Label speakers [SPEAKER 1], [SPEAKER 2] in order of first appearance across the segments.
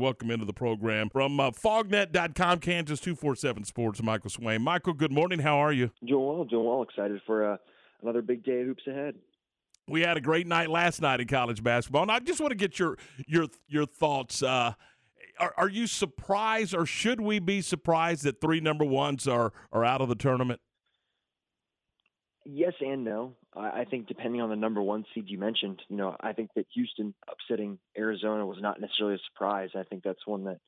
[SPEAKER 1] Welcome into the program from uh, fognet.com, Kansas 247 Sports, Michael Swain. Michael, good morning. How are you?
[SPEAKER 2] Doing well, doing well. Excited for uh, another big day of hoops ahead.
[SPEAKER 1] We had a great night last night in college basketball, and I just want to get your your your thoughts. Uh, are, are you surprised, or should we be surprised that three number ones are are out of the tournament?
[SPEAKER 2] Yes and no. I, I think depending on the number one seed you mentioned, you know, I think that Houston upsetting Arizona was not necessarily a surprise. I think that's one that,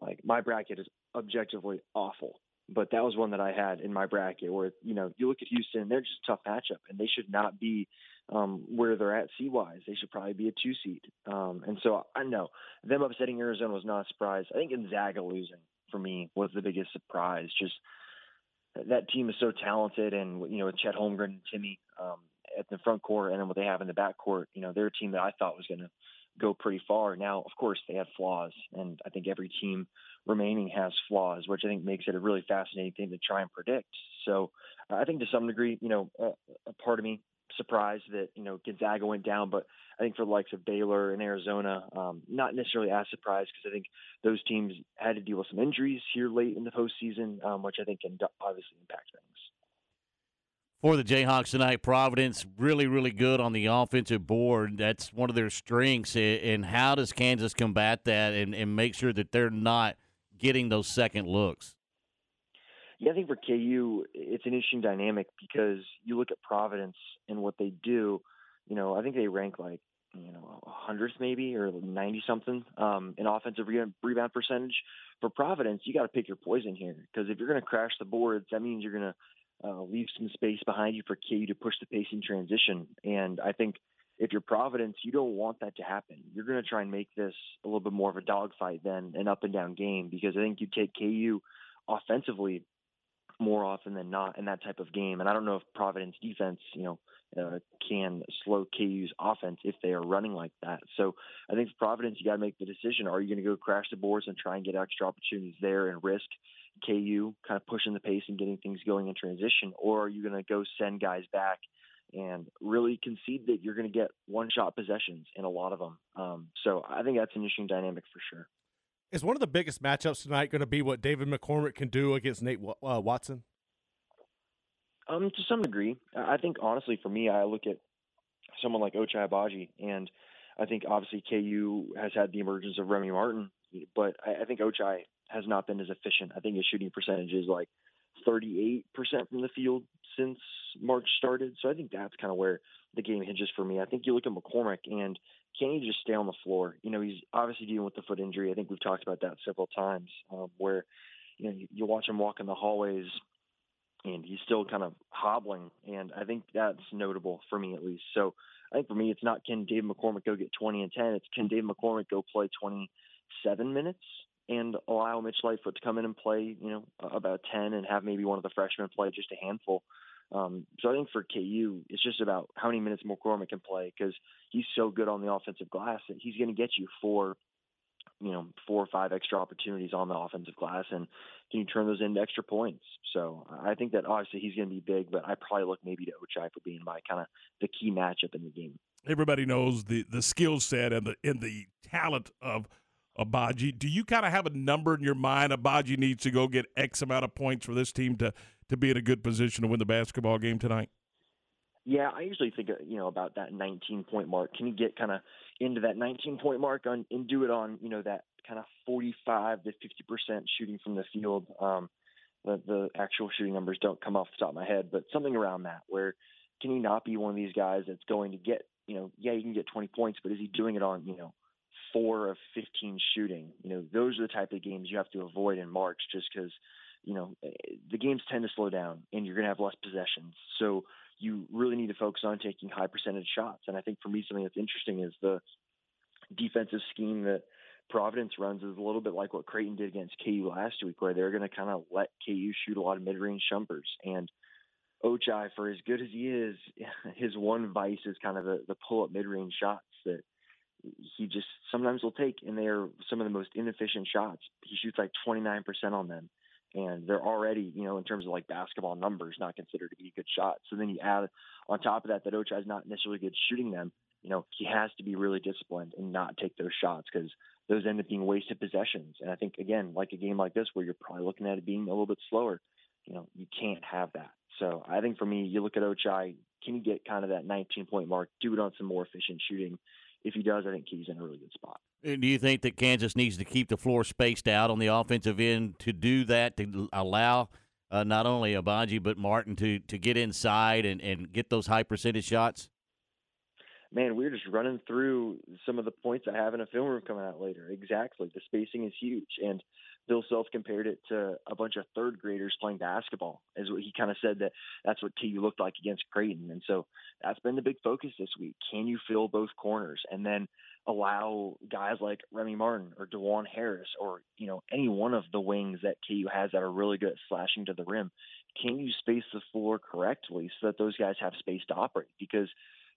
[SPEAKER 2] like, my bracket is objectively awful, but that was one that I had in my bracket where, you know, you look at Houston, they're just a tough matchup, and they should not be um, where they're at seed wise. They should probably be a two seed. Um, and so I know them upsetting Arizona was not a surprise. I think Gonzaga losing for me was the biggest surprise. Just that team is so talented, and you know with Chet Holmgren and Timme um, at the front court, and then what they have in the back court, you know they're a team that I thought was going to go pretty far. Now, of course, they have flaws, and I think every team remaining has flaws, which I think makes it a really fascinating thing to try and predict. So, I think to some degree, you know, a, a part of me surprised that you know Gonzaga went down, but I think for the likes of Baylor and Arizona, um, not necessarily as surprised because I think those teams had to deal with some injuries here late in the postseason, um, which I think can obviously impact things.
[SPEAKER 3] For the Jayhawks tonight, Providence really, really good on the offensive board. That's one of their strengths. And how does Kansas combat that and, and make sure that they're not getting those second looks?
[SPEAKER 2] Yeah, I think for KU, it's an interesting dynamic because you look at Providence and what they do. You know, I think they rank like you know, hundredth maybe or ninety something um, in offensive re- rebound percentage. For Providence, you got to pick your poison here because if you're going to crash the boards, that means you're going to uh, leave some space behind you for KU to push the pace in transition. And I think if you're Providence, you don't want that to happen. You're going to try and make this a little bit more of a dogfight than an up and down game because I think you take KU offensively more often than not in that type of game. And I don't know if Providence defense, you know, uh, can slow KU's offense if they are running like that. So I think for Providence, you got to make the decision: Are you going to go crash the boards and try and get extra opportunities there and risk KU kind of pushing the pace and getting things going in transition, or are you going to go send guys back? And really concede that you're going to get one-shot possessions in a lot of them. Um, so I think that's an interesting dynamic for sure.
[SPEAKER 4] Is one of the biggest matchups tonight going to be what David McCormack can do against Nate uh, Watson?
[SPEAKER 2] Um, to some degree, I think honestly, for me, I look at someone like Ochai Agbaji, and I think obviously KU has had the emergence of Remy Martin, but I, I think Ochai has not been as efficient. I think his shooting percentage is like 38% from the field since March started. So I think that's kind of where the game hinges for me. I think you look at McCormack and can he just stay on the floor? You know, he's obviously dealing with the foot injury. I think we've talked about that several times, um, where you know you, you watch him walk in the hallways and he's still kind of hobbling, and I think that's notable for me at least. So I think for me, it's not can Dave McCormack go get 20 and 10. It's can Dave McCormack go play 27 minutes and allow Mitch Lightfoot to come in and play, you know, about 10 and have maybe one of the freshmen play just a handful. Um, so I think for KU, it's just about how many minutes McCormack can play because he's so good on the offensive glass that he's going to get you four, you know, four or five extra opportunities on the offensive glass, and can you turn those into extra points? So I think that obviously he's going to be big, but I probably look maybe to Ochai for being my kind of the key matchup in the game.
[SPEAKER 1] Everybody knows the the skill set and the and the talent of Agbaji. Do you kind of have a number in your mind? Agbaji needs to go get X amount of points for this team to to be in a good position to win the basketball game tonight.
[SPEAKER 2] Yeah, I usually think uh, you know about that 19 point mark. Can you get kind of into that 19 point mark on and do it on you know that kind of 45 to 50 percent shooting from the field? Um, the the actual shooting numbers don't come off the top of my head, but something around that. Where can he not be one of these guys that's going to get you know yeah you can get 20 points, but is he doing it on you know four of 15 shooting? You know those are the type of games you have to avoid in March, just because you know eh, the games tend to slow down and you're going to have less possessions. So you really need to focus on taking high percentage shots. And I think for me, something that's interesting is the defensive scheme that Providence runs is a little bit like what Creighton did against KU last week, where they're going to kind of let KU shoot a lot of mid-range jumpers. And Ochai, for as good as he is, his one vice is kind of the, the pull-up mid-range shots that he just sometimes will take, and they are some of the most inefficient shots. He shoots like 29% on them and they're already, you know, in terms of like basketball numbers, not considered to be a good shot. So then you add on top of that that Ochai is not necessarily good shooting them. You know, he has to be really disciplined and not take those shots because those end up being wasted possessions. And I think again, like a game like this where you're probably looking at it being a little bit slower, you know, you can't have that. So I think for me, you look at Ochai, can he get kind of that 19 point mark, do it on some more efficient shooting? If he does, I think he's in a really good spot.
[SPEAKER 3] And do you think that Kansas needs to keep the floor spaced out on the offensive end to do that, to allow uh, not only Agbaji but Martin to, to get inside and, and get those high percentage shots?
[SPEAKER 2] Man, we're just running through some of the points I have in a film room coming out later. Exactly. The spacing is huge. And Bill Self compared it to a bunch of third graders playing basketball, as what he kind of said that that's what KU looked like against Creighton. And so that's been the big focus this week. Can you fill both corners and then allow guys like Remy Martin or Dajuan Harris or, you know, any one of the wings that KU has that are really good at slashing to the rim? Can you space the floor correctly so that those guys have space to operate? Because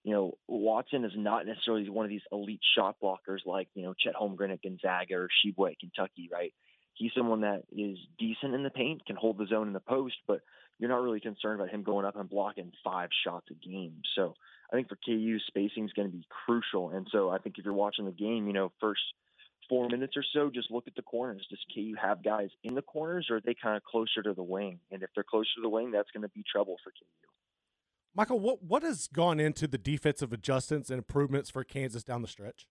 [SPEAKER 2] you know, Watson is not necessarily one of these elite shot blockers like, you know, Chet Holmgren at Gonzaga or Tshiebwe at Kentucky, right? He's someone that is decent in the paint, can hold the zone in the post, but you're not really concerned about him going up and blocking five shots a game. So I think for KU, spacing is going to be crucial. And so I think if you're watching the game, you know, first four minutes or so, just look at the corners. Does KU have guys in the corners or are they kind of closer to the wing? And if they're closer to the wing, that's going to be trouble for KU.
[SPEAKER 4] Michael, what what has gone into the defensive adjustments and improvements for Kansas down the stretch?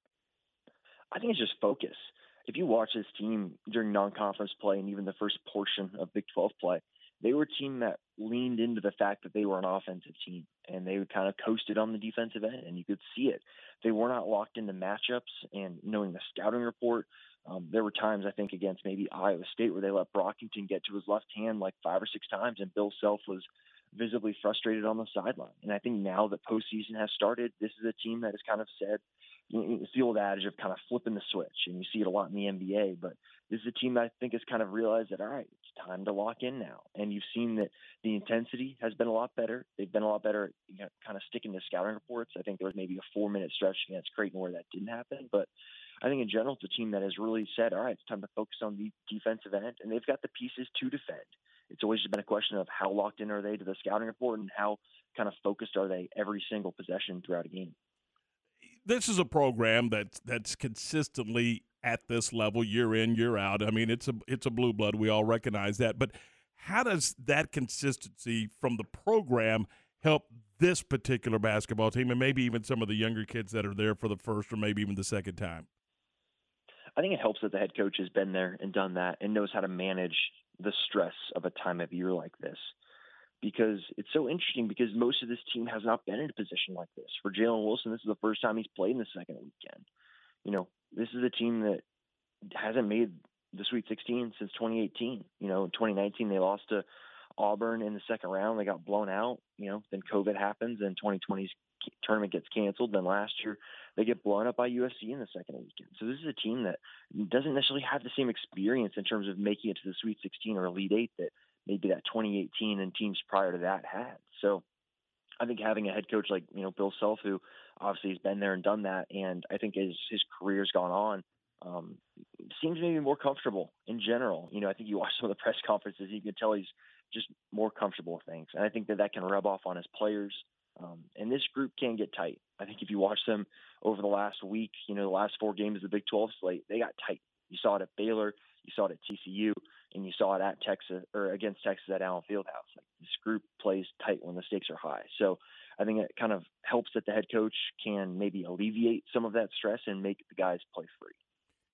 [SPEAKER 2] I think it's just focus. If you watch this team during non-conference play and even the first portion of Big 12 play, they were a team that leaned into the fact that they were an offensive team and they kind of coasted on the defensive end and you could see it. They were not locked into matchups and knowing the scouting report. Um, there were times I think against maybe Iowa State where they let Brockington get to his left hand like five or six times and Bill Self was visibly frustrated on the sideline. And I think now that postseason has started, this is a team that has kind of said, it's the old adage of kind of flipping the switch, and you see it a lot in the NBA. But this is a team that I think has kind of realized that all right, it's time to lock in now. And you've seen that the intensity has been a lot better. They've been a lot better, you know, kind of sticking to scouting reports. I think there was maybe a four-minute stretch against Creighton where that didn't happen, but I think in general it's a team that has really said, all right, it's time to focus on the defensive end, and they've got the pieces to defend it's always been a question of how locked in are they to the scouting report and how kind of focused are they every single possession throughout a game.
[SPEAKER 1] This is a program that's that's consistently at this level year in year out. I mean, it's a it's a blue blood. We all recognize that, but how does that consistency from the program help this particular basketball team and maybe even some of the younger kids that are there for the first or maybe even the second time?
[SPEAKER 2] I think it helps that the head coach has been there and done that and knows how to manage the stress of a time of year like this. Because it's so interesting because most of this team has not been in a position like this. For Jalen Wilson, this is the first time he's played in the second weekend. You know, this is a team that hasn't made the Sweet 16 since 2018. You know, in 2019 they lost to Auburn in the second round. They got blown out. You know, then COVID happens and 2020's tournament gets canceled. Then last year they get blown up by USC in the second weekend. So this is a team that doesn't necessarily have the same experience in terms of making it to the Sweet 16 or Elite Eight that maybe that 2018 and teams prior to that had. So I think having a head coach like you know Bill Self, who obviously has been there and done that, and I think as his career's gone on, um, seems maybe more comfortable in general. You know, I think you watch some of the press conferences, you can tell he's just more comfortable with things, and I think that that can rub off on his players. Um, and this group can get tight. I think if you watch them over the last week, you know, the last four games of the Big 12 slate, they got tight. You saw it at Baylor, you saw it at TCU, and you saw it at Texas or against Texas at Allen Fieldhouse. Like this group plays tight when the stakes are high. So I think it kind of helps that the head coach can maybe alleviate some of that stress and make the guys play free.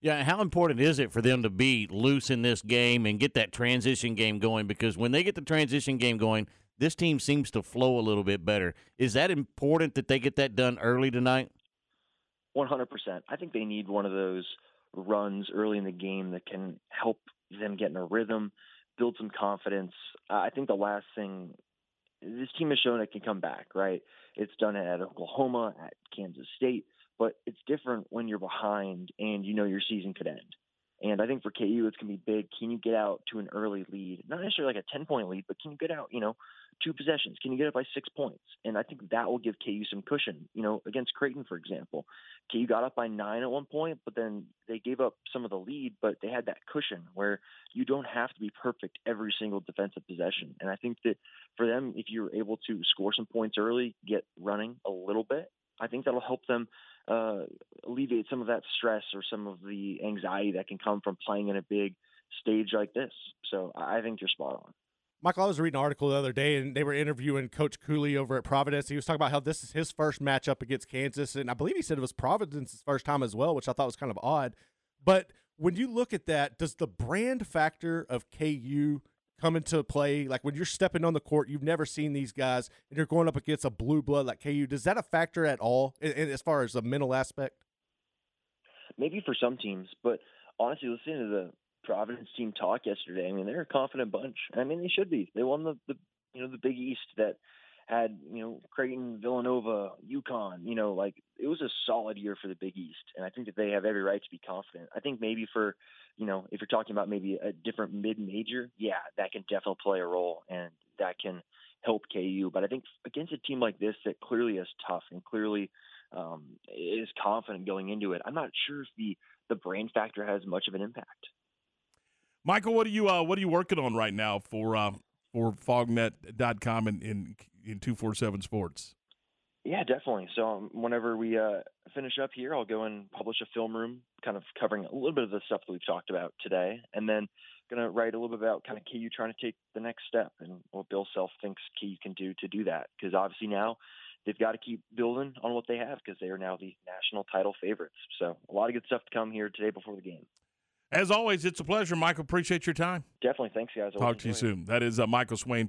[SPEAKER 3] Yeah, how important is it for them to be loose in this game and get that transition game going? Because when they get the transition game going, this team seems to flow a little bit better. Is that important that they get that done early tonight?
[SPEAKER 2] 100%. I think they need one of those runs early in the game that can help them get in a rhythm, build some confidence. I think the last thing this team has shown it can come back, right? It's done it at Oklahoma, at Kansas State, but it's different when you're behind and you know your season could end. And I think for KU, it's going to be big. Can you get out to an early lead? Not necessarily like a 10 point lead, but can you get out, you know, two possessions? Can you get it by six points? And I think that will give KU some cushion, you know, against Creighton, for example. KU got up by nine at one point, but then they gave up some of the lead, but they had that cushion where you don't have to be perfect every single defensive possession. And I think that for them, if you're able to score some points early, get running a little bit, I think that'll help them uh, alleviate some of that stress or some of the anxiety that can come from playing in a big stage like this. So I think you're spot on.
[SPEAKER 4] Michael, I was reading an article the other day, and they were interviewing Coach Cooley over at Providence. He was talking about how this is his first matchup against Kansas, and I believe he said it was Providence's first time as well, which I thought was kind of odd. But when you look at that, does the brand factor of KU come into play? Like when you're stepping on the court, you've never seen these guys, and you're going up against a blue blood like KU. Does that a factor at all in, in, as far as the mental aspect?
[SPEAKER 2] Maybe for some teams, but honestly, listening to the Providence team talk yesterday. I mean, they're a confident bunch. I mean, they should be. They won the, the you know the Big East that had you know Creighton, Villanova, UConn. You know, like it was a solid year for the Big East, and I think that they have every right to be confident. I think maybe for you know if you're talking about maybe a different mid-major, yeah, that can definitely play a role, and that can help KU. But I think against a team like this that clearly is tough and clearly um, is confident going into it, I'm not sure if the the brain factor has much of an impact.
[SPEAKER 1] Michael, what are you uh, what are you working on right now for uh, for fognet.com and in in 247 Sports?
[SPEAKER 2] Yeah, definitely. So um, whenever we uh, finish up here, I'll go and publish a film room, kind of covering a little bit of the stuff that we've talked about today, and then going to write a little bit about kind of KU trying to take the next step and what Bill Self thinks KU can do to do that. Because obviously now they've got to keep building on what they have because they are now the national title favorites. So a lot of good stuff to come here today before the game.
[SPEAKER 1] As always, it's a pleasure, Michael. Appreciate your time.
[SPEAKER 2] Definitely. Thanks, guys.
[SPEAKER 1] Talk to you soon. That is uh, Michael Swain.